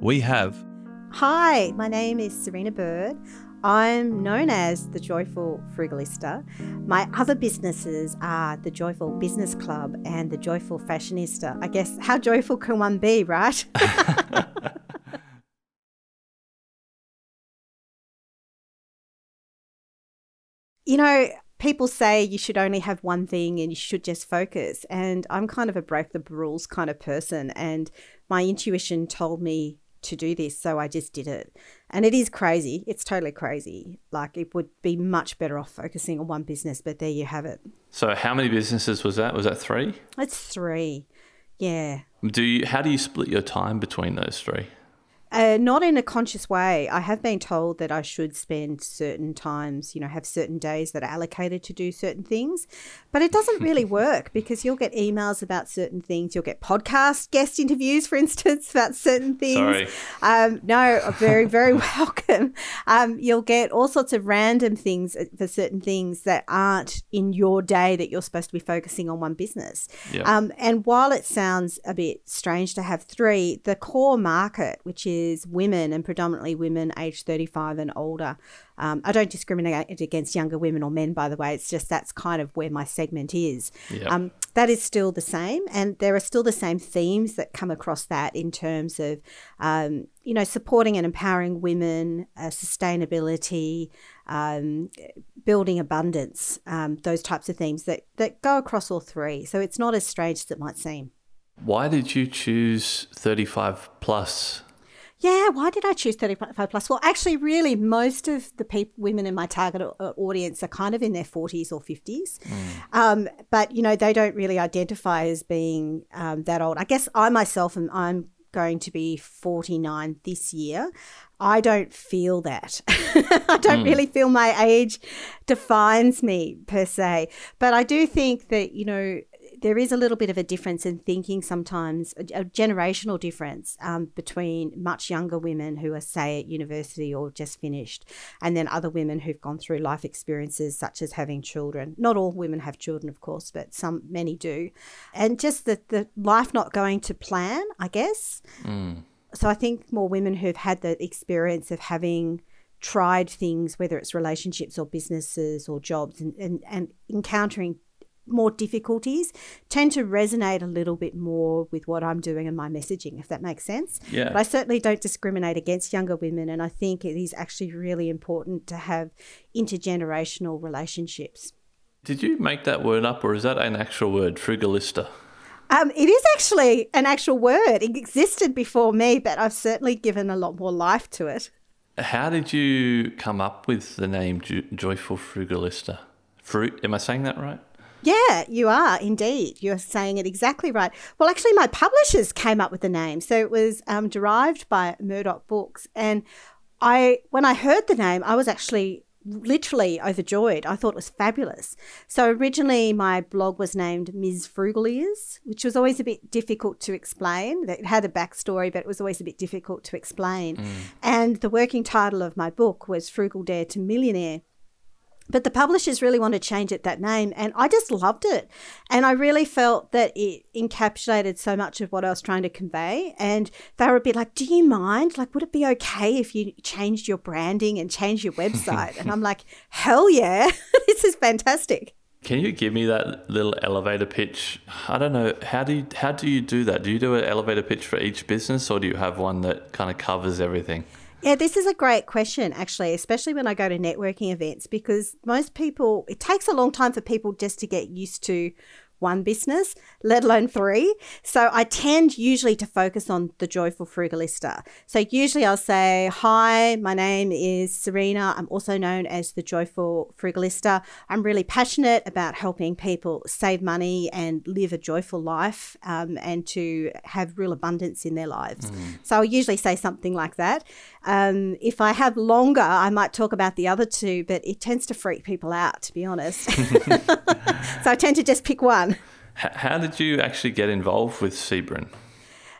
we have. Hi, my name is Serina Bird. I'm known as the Joyful Frugalista. My other businesses are the Joyful Business Club and the Joyful Fashionista. I guess how joyful can one be, right? you know, people say you should only have one thing and you should just focus. And I'm kind of a break the rules kind of person. And my intuition told me to do this, so I just did it. And it is crazy. It's totally crazy. Like it would be much better off focusing on one business, but there you have it. So how many businesses was that? Was that 3? It's 3. Yeah. Do you how do you split your time between those 3? Uh, not in a conscious way. I have been told that I should spend certain times, you know, have certain days that are allocated to do certain things. But it doesn't really work because you'll get emails about certain things. You'll get podcast guest interviews, for instance, about certain things. Sorry. Um, no, very, very welcome. Um, you'll get all sorts of random things uh, for certain things that aren't in your day that you're supposed to be focusing on one business. Yeah. Um, and while it sounds a bit strange to have three, the core market, which is is women and predominantly women aged 35 and older. Um, I don't discriminate against younger women or men, by the way. It's just that's kind of where my segment is. Yep. Um, that is still the same, and there are still the same themes that come across that in terms of, um, you know, supporting and empowering women, uh, sustainability, um, building abundance, um, those types of themes that that go across all three. So it's not as strange as it might seem. Why did you choose 35 plus yeah, why did I choose 35 plus? Well, actually, really, most of the people, women in my target audience are kind of in their 40s or 50s. Mm. Um, but, you know, they don't really identify as being um, that old. I guess I myself am, I'm going to be 49 this year. I don't feel that. I don't mm. really feel my age defines me per se. But I do think that, you know, there is a little bit of a difference in thinking sometimes, a, a generational difference um, between much younger women who are, say, at university or just finished, and then other women who've gone through life experiences such as having children. Not all women have children, of course, but some, many do. And just the, the life not going to plan, I guess. Mm. So I think more women who've had the experience of having tried things, whether it's relationships or businesses or jobs, and, and, and encountering more difficulties tend to resonate a little bit more with what I'm doing and my messaging, if that makes sense. Yeah. But I certainly don't discriminate against younger women. And I think it is actually really important to have intergenerational relationships. Did you make that word up or is that an actual word, frugalista? Um, it is actually an actual word. It existed before me, but I've certainly given a lot more life to it. How did you come up with the name jo- Joyful Frugalista? Fruit, am I saying that right? Yeah, you are indeed. You're saying it exactly right. Well, actually, my publishers came up with the name, so it was um, derived by Murdoch Books. And I, when I heard the name, I was actually literally overjoyed. I thought it was fabulous. So originally, my blog was named Ms. Frugal Ears, which was always a bit difficult to explain. It had a backstory, but it was always a bit difficult to explain. Mm. And the working title of my book was Frugal Dare to Millionaire. But the publishers really wanted to change it that name, and I just loved it. And I really felt that it encapsulated so much of what I was trying to convey. And they were a bit like, Do you mind? Like, would it be okay if you changed your branding and changed your website? and I'm like, Hell yeah, this is fantastic. Can you give me that little elevator pitch? I don't know how do you, how do you do that? Do you do an elevator pitch for each business, or do you have one that kind of covers everything? Yeah, this is a great question, actually, especially when I go to networking events, because most people, it takes a long time for people just to get used to one business, let alone three. So I tend usually to focus on the joyful frugalista. So usually I'll say, Hi, my name is Serina. I'm also known as the joyful frugalista. I'm really passionate about helping people save money and live a joyful life um, and to have real abundance in their lives. Mm. So I'll usually say something like that. Um, if I have longer, I might talk about the other two, but it tends to freak people out, to be honest. so I tend to just pick one. How did you actually get involved with CBRIN?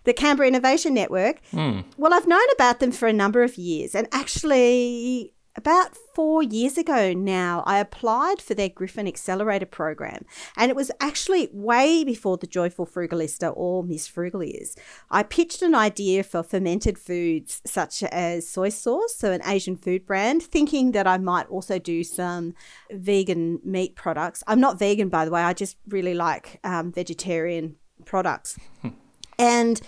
The Canberra Innovation Network. Mm. Well, I've known about them for a number of years, and actually, about four years ago now, I applied for their Griffin Accelerator program. And it was actually way before the Joyful Frugalista or Miss Frugal Ears. I pitched an idea for fermented foods such as soy sauce, so an Asian food brand, thinking that I might also do some vegan meat products. I'm not vegan, by the way, I just really like um, vegetarian products. and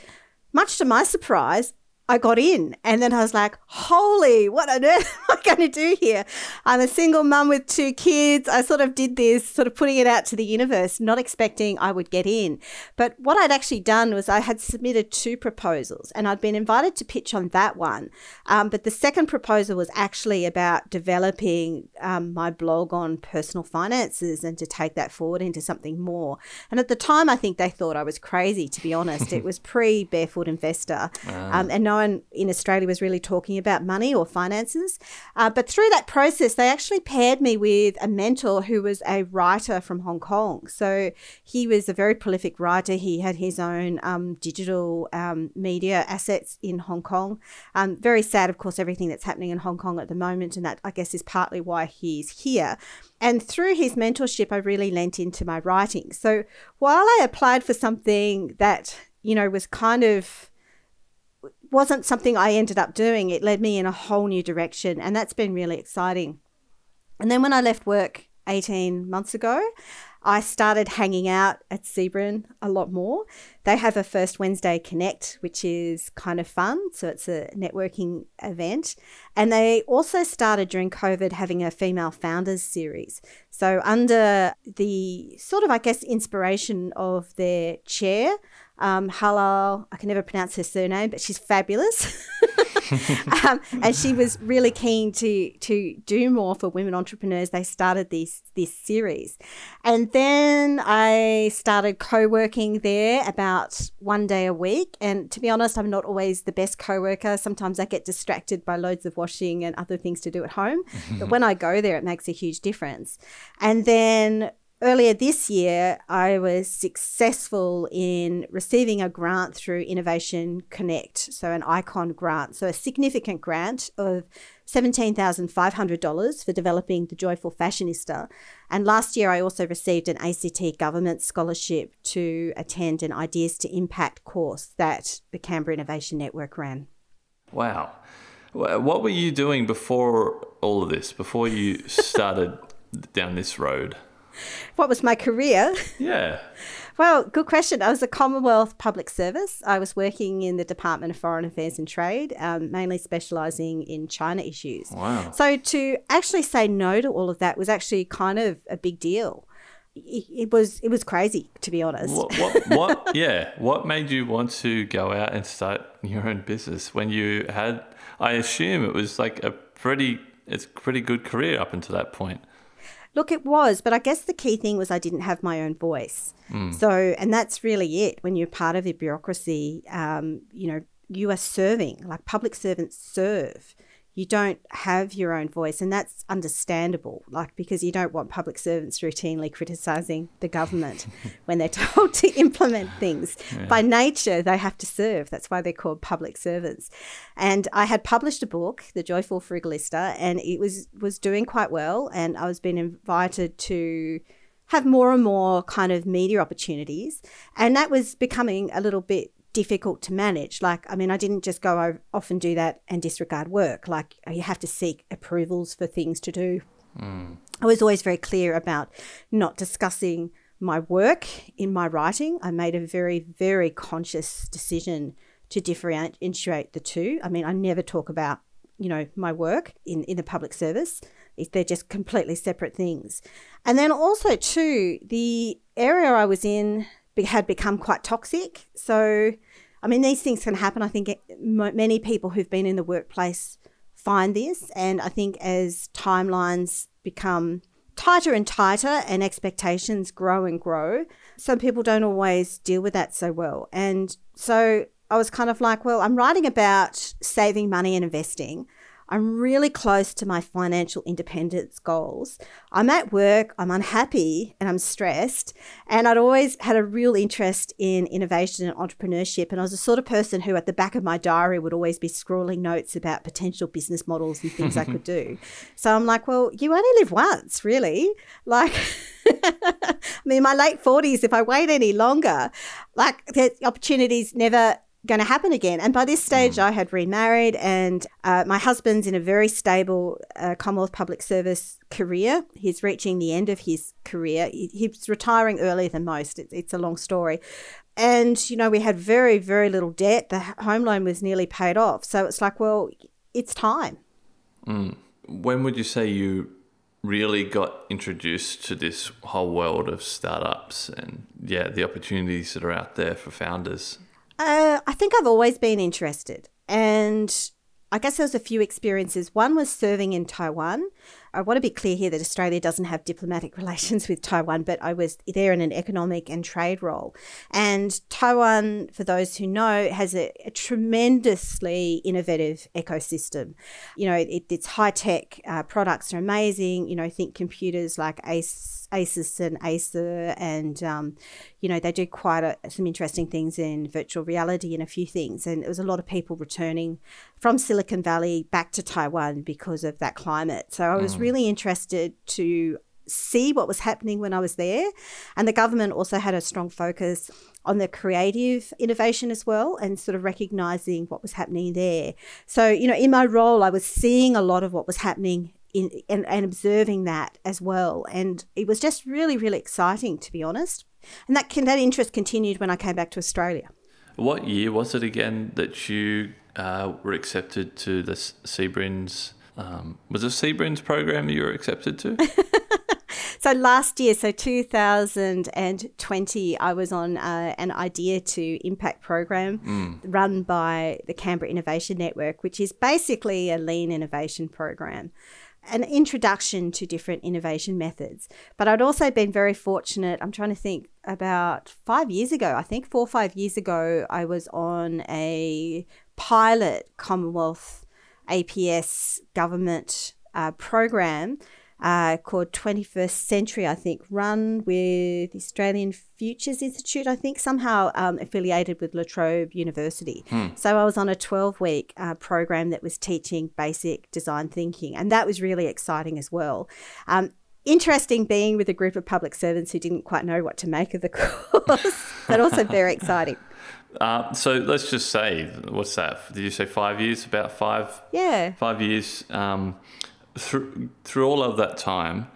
much to my surprise, I got in. And then I was like, holy, what on earth am I going to do here? I'm a single mum with two kids. I sort of did this, sort of putting it out to the universe, not expecting I would get in. But what I'd actually done was I had submitted two proposals and I'd been invited to pitch on that one. Um, but the second proposal was actually about developing um, my blog on personal finances and to take that forward into something more. And at the time, I think they thought I was crazy, to be honest. it was pre Barefoot Investor. Um, and no one in Australia was really talking about money or finances. Uh, but through that process, they actually paired me with a mentor who was a writer from Hong Kong. So he was a very prolific writer. He had his own um, digital um, media assets in Hong Kong. Um, very sad, of course, everything that's happening in Hong Kong at the moment. And that, I guess, is partly why he's here. And through his mentorship, I really lent into my writing. So while I applied for something that, you know, was kind of wasn't something I ended up doing. It led me in a whole new direction, and that's been really exciting. And then when I left work 18 months ago, I started hanging out at CBRIN a lot more. They have a First Wednesday Connect, which is kind of fun. So it's a networking event. And they also started during COVID having a female founders series. So, under the sort of, I guess, inspiration of their chair, um, Halal, I can never pronounce her surname, but she's fabulous. um, and she was really keen to to do more for women entrepreneurs. They started this this series, and then I started co-working there about one day a week. And to be honest, I'm not always the best co-worker. Sometimes I get distracted by loads of washing and other things to do at home. but when I go there, it makes a huge difference. And then Earlier this year, I was successful in receiving a grant through Innovation Connect, so an ICON grant, so a significant grant of $17,500 for developing the Joyful Fashionista. And last year, I also received an ACT government scholarship to attend an Ideas to Impact course that the Canberra Innovation Network ran. Wow. What were you doing before all of this, before you started down this road? What was my career? Yeah. Well, good question. I was a Commonwealth public service. I was working in the Department of Foreign Affairs and Trade, um, mainly specialising in China issues. Wow. So to actually say no to all of that was actually kind of a big deal. It, it was it was crazy to be honest. What, what, what yeah? What made you want to go out and start your own business when you had? I assume it was like a pretty it's pretty good career up until that point. Look, it was, but I guess the key thing was I didn't have my own voice. Mm. So, and that's really it. When you're part of a bureaucracy, um, you know, you are serving, like public servants serve you don't have your own voice and that's understandable like because you don't want public servants routinely criticizing the government when they're told to implement things. Yeah. by nature they have to serve. That's why they're called public servants. And i had published a book the joyful frugalista and it was was doing quite well and i was being invited to have more and more kind of media opportunities. And that was becoming a little bit difficult to manage. Like, I mean, I didn't just go off and do that and disregard work. Like, you have to seek approvals for things to do. Mm. I was always very clear about not discussing my work in my writing. I made a very, very conscious decision to differentiate the two. I mean, I never talk about, you know, my work in, in the public service. If they're just completely separate things. And then also, too, the area I was in had become quite toxic. So, I mean, these things can happen. I think many people who've been in the workplace find this. And I think as timelines become tighter and tighter and expectations grow and grow, some people don't always deal with that so well. And so I was kind of like, well, I'm writing about saving money and investing. I'm really close to my financial independence goals. I'm at work, I'm unhappy, and I'm stressed. And I'd always had a real interest in innovation and entrepreneurship. And I was the sort of person who, at the back of my diary, would always be scrawling notes about potential business models and things I could do. So I'm like, well, you only live once, really. Like, I mean, my late 40s, if I wait any longer, like the opportunities never going to happen again. And by this stage, mm. I had remarried, and uh, my husband's in a very stable uh, Commonwealth Public Service career. He's reaching the end of his career. He, he's retiring earlier than most. It, it's a long story. And, you know, we had very, very little debt. The home loan was nearly paid off. So it's like, well, it's time. Mm. When would you say you really got introduced to this whole world of startups and, yeah, the opportunities that are out there for founders? Uh, I think I've always been interested. And I guess there was a few experiences. One was serving in Taiwan. I want to be clear here that Australia doesn't have diplomatic relations with Taiwan, but I was there in an economic and trade role. And Taiwan, for those who know, has a, a tremendously innovative ecosystem. You know, it, its high tech uh, products are amazing. You know, think computers like Ace, Asus and Acer, and um, you know they do quite a, some interesting things in virtual reality and a few things. And there was a lot of people returning from Silicon Valley back to Taiwan because of that climate. So I was mm. really interested to see what was happening when I was there. And the government also had a strong focus on the creative innovation as well and sort of recognizing what was happening there. So, you know, in my role, I was seeing a lot of what was happening in, and, and observing that as well. And it was just really, really exciting, to be honest. And that, that interest continued when I came back to Australia. What year was it again that you uh, were accepted to the CBRIN's um, was it CBRIN's program you were accepted to? so last year, so 2020, I was on uh, an Idea to Impact program mm. run by the Canberra Innovation Network, which is basically a lean innovation program an introduction to different innovation methods. But I'd also been very fortunate. I'm trying to think about five years ago, I think four or five years ago, I was on a pilot Commonwealth APS government uh, program uh, called 21st Century, I think, run with the Australian Futures Institute, I think, somehow um, affiliated with La Trobe University. Hmm. So I was on a 12 week uh, program that was teaching basic design thinking, and that was really exciting as well. Um, interesting being with a group of public servants who didn't quite know what to make of the course, but also very exciting. Uh, so let's just say, what's that? Did you say five years? About five? Yeah. Five years. Um, through through all of that time,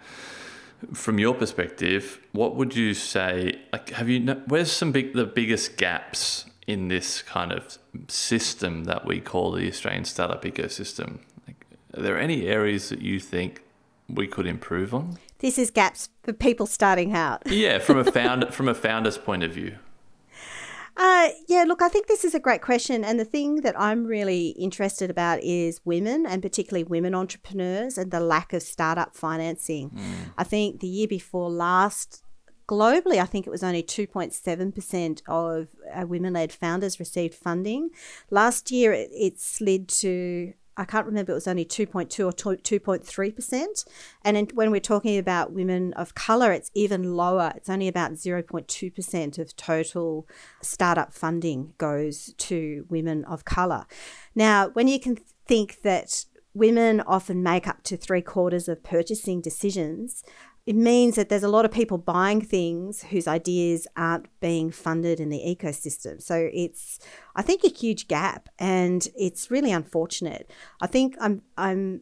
from your perspective, what would you say? Like, have you? Where's some big the biggest gaps in this kind of system that we call the Australian startup ecosystem? Like, are there any areas that you think we could improve on? This is gaps for people starting out. yeah, from a founder from a founder's point of view. Uh, yeah, look, I think this is a great question. And the thing that I'm really interested about is women and particularly women entrepreneurs and the lack of startup financing. Mm. I think the year before last, globally, I think it was only 2.7% of uh, women led founders received funding. Last year, it, it slid to I can't remember, it was only 2.2 or 2.3%. And in, when we're talking about women of colour, it's even lower. It's only about 0.2% of total startup funding goes to women of colour. Now, when you can think that women often make up to three quarters of purchasing decisions, it means that there's a lot of people buying things whose ideas aren't being funded in the ecosystem. So it's, I think, a huge gap, and it's really unfortunate. I think I'm, I'm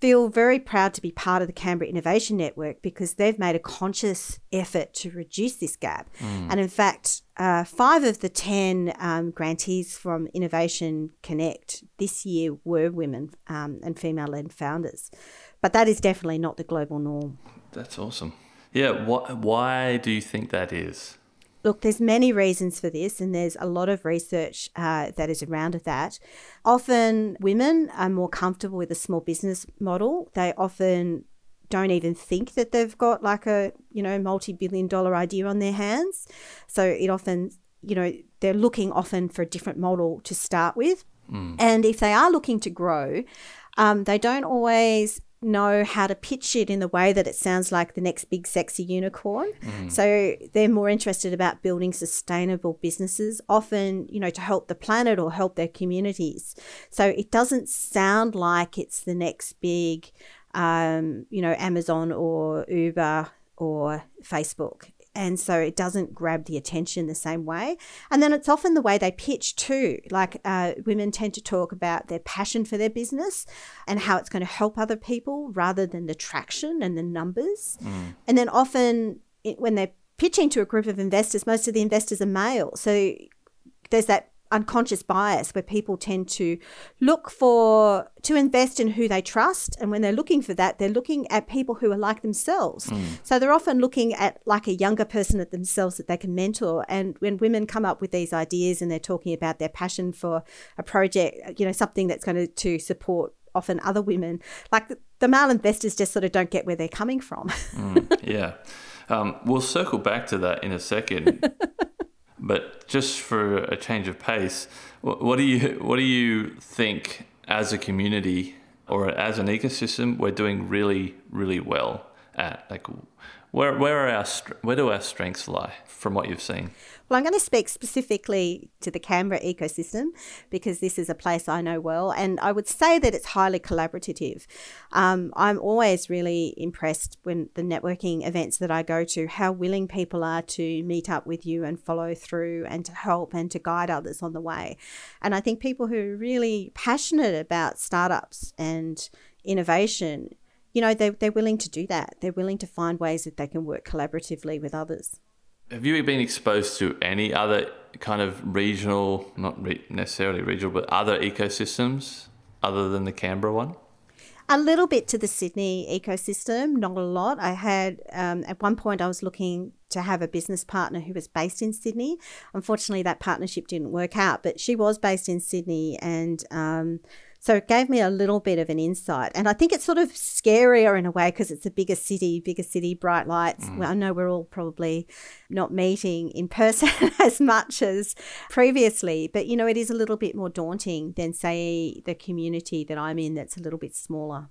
feel very proud to be part of the Canberra Innovation Network because they've made a conscious effort to reduce this gap. Mm. And in fact, uh, five of the 10 um, grantees from Innovation Connect this year were women um, and female led founders. But that is definitely not the global norm. That's awesome. Yeah, wh- why do you think that is? Look, there's many reasons for this, and there's a lot of research uh, that is around that. Often, women are more comfortable with a small business model. They often don't even think that they've got like a you know multi-billion dollar idea on their hands. So it often you know they're looking often for a different model to start with, mm. and if they are looking to grow, um, they don't always know how to pitch it in the way that it sounds like the next big sexy unicorn. Mm. So they're more interested about building sustainable businesses, often, you know, to help the planet or help their communities. So it doesn't sound like it's the next big um, you know, Amazon or Uber or Facebook and so it doesn't grab the attention the same way. And then it's often the way they pitch too. Like uh, women tend to talk about their passion for their business and how it's going to help other people rather than the traction and the numbers. Mm. And then often it, when they're pitching to a group of investors, most of the investors are male. So there's that unconscious bias where people tend to look for to invest in who they trust. And when they're looking for that they're looking at people who are like themselves. Mm. so they're often looking at like a younger person at themselves that they can mentor. And when women come up with these ideas and they're talking about their passion for a project you know something that's going to, to support often other women like the, the, male investors just sort of don't get where they're coming from. Mm, yeah. Um, we'll circle back to that in a second But just for a change of pace, what do you what do you think as a community or as an ecosystem we're doing really really well at? Like, where where are our where do our strengths lie from what you've seen? Well, I'm going to speak specifically to the Canberra ecosystem because this is a place I know well, and I would say that it's highly collaborative. Um, I'm always really impressed when the networking events that I go to, how willing people are to meet up with you and follow through and to help and to guide others on the way. And I think people who are really passionate about startups and innovation you know, they, they're willing to do that. They're willing to find ways that they can work collaboratively with others. Have you been exposed to any other kind of regional, not re- necessarily regional, but other ecosystems other than the Canberra one? A little bit to the Sydney ecosystem, not a lot. I had, um, at one point, I was looking to have a business partner who was based in Sydney. Unfortunately, that partnership didn't work out, but she was based in Sydney and, um, so it gave me a little bit of an insight. And I think it's sort of scarier in a way because it's a bigger city, bigger city, bright lights. Mm. Well, I know we're all probably not meeting in person as much as previously, but you know, it is a little bit more daunting than, say, the community that I'm in that's a little bit smaller.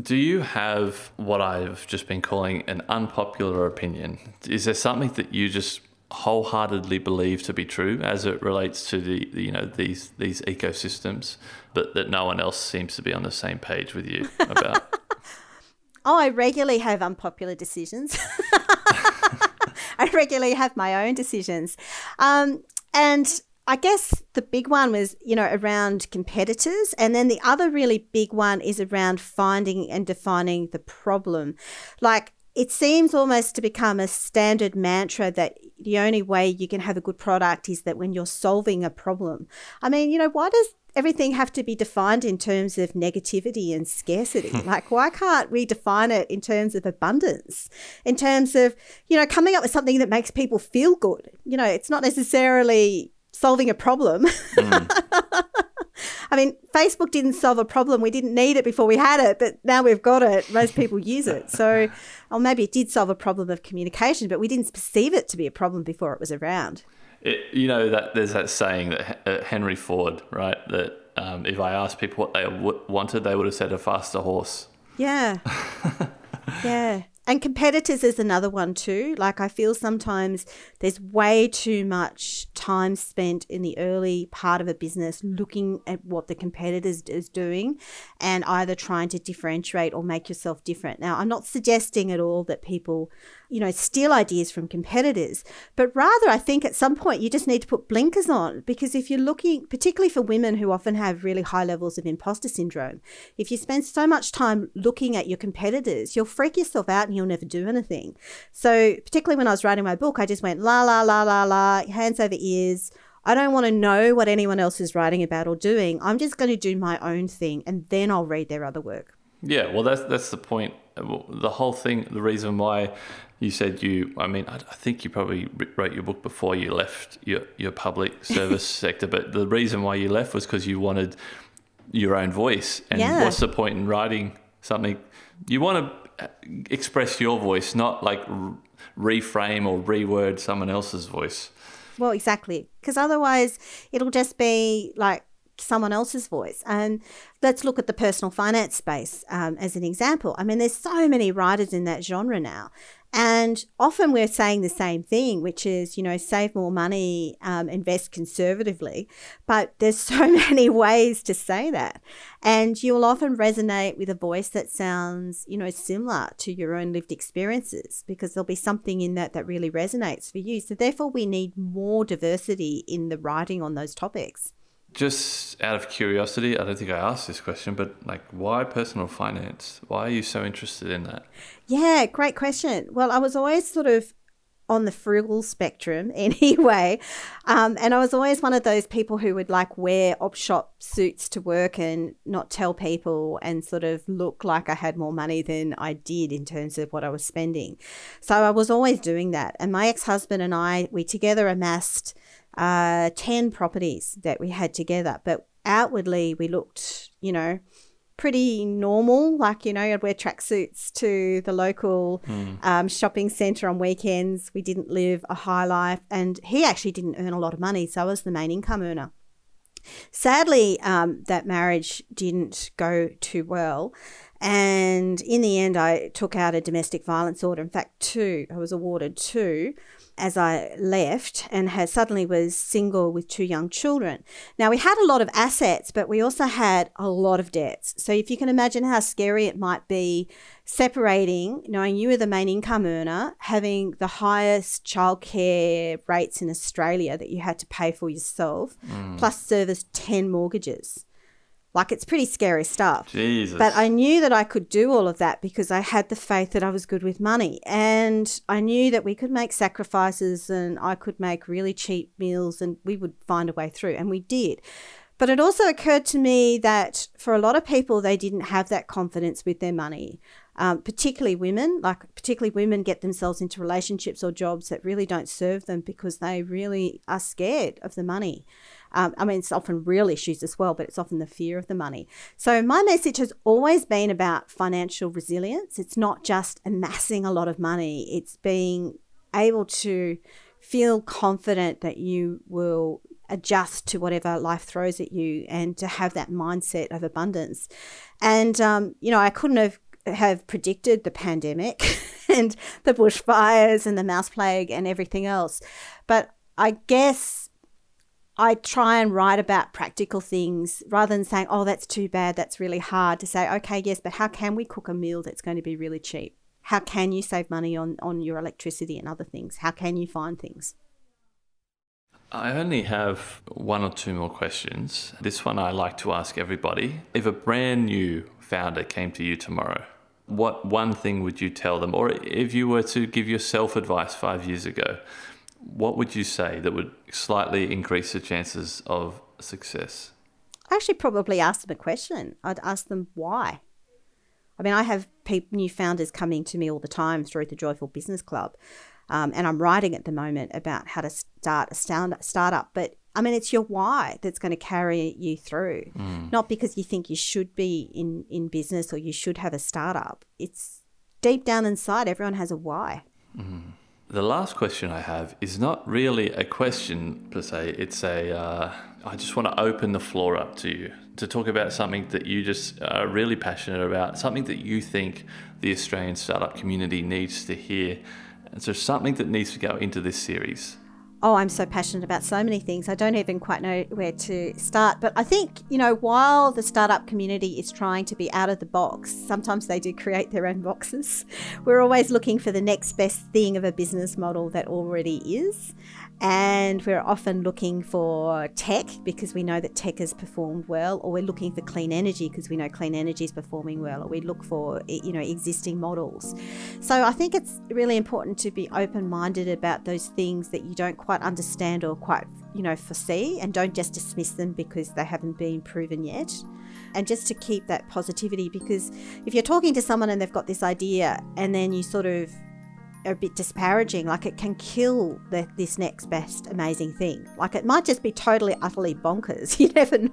Do you have what I've just been calling an unpopular opinion? Is there something that you just wholeheartedly believe to be true as it relates to the, the, you know these these ecosystems, but that no one else seems to be on the same page with you about. oh, I regularly have unpopular decisions. I regularly have my own decisions, um, and I guess the big one was, you know, around competitors. And then the other really big one is around finding and defining the problem. Like, it seems almost to become a standard mantra that the only way you can have a good product is that when you're solving a problem. I mean, you know, why does everything have to be defined in terms of negativity and scarcity? like, why can't we define it in terms of abundance, in terms of, you know, coming up with something that makes people feel good? You know, it's not necessarily solving a problem. Mm. I mean, Facebook didn't solve a problem. We didn't need it before we had it, but now we've got it. Most people use it. So, or maybe it did solve a problem of communication, but we didn't perceive it to be a problem before it was around. It, you know that there's that saying that uh, Henry Ford, right? That um, if I asked people what they w- wanted, they would have said a faster horse. Yeah. yeah. And competitors is another one too. Like I feel sometimes there's way too much time spent in the early part of a business looking at what the competitors is doing and either trying to differentiate or make yourself different. Now, I'm not suggesting at all that people you know, steal ideas from competitors. But rather, I think at some point you just need to put blinkers on because if you're looking, particularly for women who often have really high levels of imposter syndrome, if you spend so much time looking at your competitors, you'll freak yourself out and you'll never do anything. So, particularly when I was writing my book, I just went la, la, la, la, la, hands over ears I don't want to know what anyone else is writing about or doing. I'm just going to do my own thing and then I'll read their other work. Yeah, well, that's that's the point. The whole thing, the reason why you said you, I mean, I, think you probably wrote your book before you left your, your public service sector, but the reason why you left was because you wanted your own voice. And yeah. what's the point in writing something? You want to uh, express your voice, not like reframe or reword someone else's voice. Well, exactly. Because otherwise, it'll just be like someone else's voice. And let's look at the personal finance space um, as an example. I mean, there's so many writers in that genre now. And often we're saying the same thing, which is, you know, save more money, um, invest conservatively. But there's so many ways to say that. And you'll often resonate with a voice that sounds, you know, similar to your own lived experiences because there'll be something in that that really resonates for you. So therefore, we need more diversity in the writing on those topics just out of curiosity, I don't think I asked this question, but like, why personal finance? Why are you so interested in that? Yeah, great question. Well, I was always sort of on the frugal spectrum anyway. Um, and I was always one of those people who would like wear op shop suits to work and not tell people and sort of look like I had more money than I did in terms of what I was spending. So I was always doing that. And my ex husband and I, we together amassed uh, 10 properties that we had together. But outwardly, we looked, you know, pretty normal. Like, you know, I'd wear tracksuits to the local mm. um, shopping centre on weekends. We didn't live a high life. And he actually didn't earn a lot of money. So I was the main income earner. Sadly, um, that marriage didn't go too well. And in the end, I took out a domestic violence order. In fact, two. I was awarded two as I left and had suddenly was single with two young children. Now we had a lot of assets, but we also had a lot of debts. So if you can imagine how scary it might be separating, knowing you were the main income earner, having the highest childcare rates in Australia that you had to pay for yourself, mm. plus service 10 mortgages. Like it's pretty scary stuff. Jesus. But I knew that I could do all of that because I had the faith that I was good with money. And I knew that we could make sacrifices and I could make really cheap meals and we would find a way through. And we did. But it also occurred to me that for a lot of people, they didn't have that confidence with their money. Um, particularly women, like particularly women get themselves into relationships or jobs that really don't serve them because they really are scared of the money. Um, I mean, it's often real issues as well, but it's often the fear of the money. So, my message has always been about financial resilience. It's not just amassing a lot of money, it's being able to feel confident that you will adjust to whatever life throws at you and to have that mindset of abundance. And, um, you know, I couldn't have have predicted the pandemic and the bushfires and the mouse plague and everything else. But I guess I try and write about practical things rather than saying, oh, that's too bad, that's really hard, to say, okay, yes, but how can we cook a meal that's going to be really cheap? How can you save money on, on your electricity and other things? How can you find things? I only have one or two more questions. This one I like to ask everybody. If a brand new founder came to you tomorrow, what one thing would you tell them? Or if you were to give yourself advice five years ago, what would you say that would slightly increase the chances of success? I actually probably ask them a question. I'd ask them why. I mean, I have new founders coming to me all the time through the Joyful Business Club, um, and I'm writing at the moment about how to start a startup. But I mean, it's your why that's going to carry you through, mm. not because you think you should be in in business or you should have a startup. It's deep down inside, everyone has a why. Mm. The last question I have is not really a question per se. It's a. Uh, I just want to open the floor up to you to talk about something that you just are really passionate about, something that you think the Australian startup community needs to hear. And so something that needs to go into this series oh, I'm so passionate about so many things. I don't even quite know where to start. But I think, you know, while the startup community is trying to be out of the box, sometimes they do create their own boxes. We're always looking for the next best thing of a business model that already is. And we're often looking for tech because we know that tech has performed well or we're looking for clean energy because we know clean energy is performing well or we look for you know existing models. So i think it's really important to be open-minded about those things that you don't quite understand or quite you know foresee and don't just dismiss them because they haven't been proven yet. And just to keep that positivity because if you're talking to someone and they've got this idea and then you sort of a bit disparaging. Like it can kill the, this next best amazing thing. Like it might just be totally, utterly bonkers. You never know.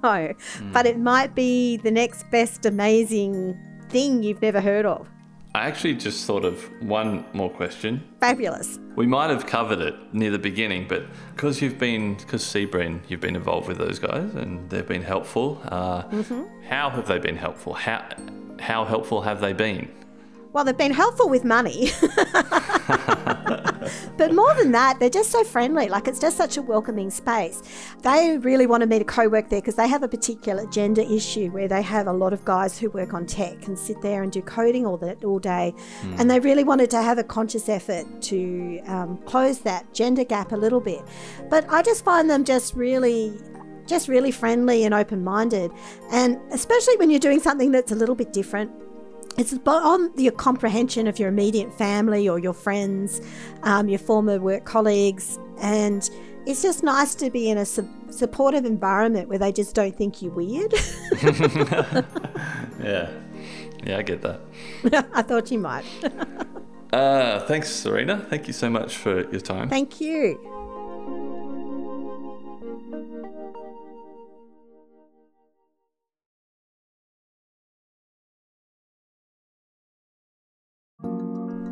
Mm. But it might be the next best amazing thing you've never heard of. I actually just thought of one more question. Fabulous. We might have covered it near the beginning, but because you've been, because CBRIN, you've been involved with those guys and they've been helpful. Uh, mm-hmm. How have they been helpful? How, how helpful have they been? Well, they've been helpful with money. but more than that, they're just so friendly. Like it's just such a welcoming space. They really wanted me to co work there because they have a particular gender issue where they have a lot of guys who work on tech and sit there and do coding all, that, all day. Mm. And they really wanted to have a conscious effort to um, close that gender gap a little bit. But I just find them just really just really friendly and open minded. And especially when you're doing something that's a little bit different it's on your comprehension of your immediate family or your friends, um, your former work colleagues, and it's just nice to be in a su- supportive environment where they just don't think you're weird. yeah, yeah, I get that. I thought you might. uh, thanks, Serina. Thank you so much for your time. Thank you.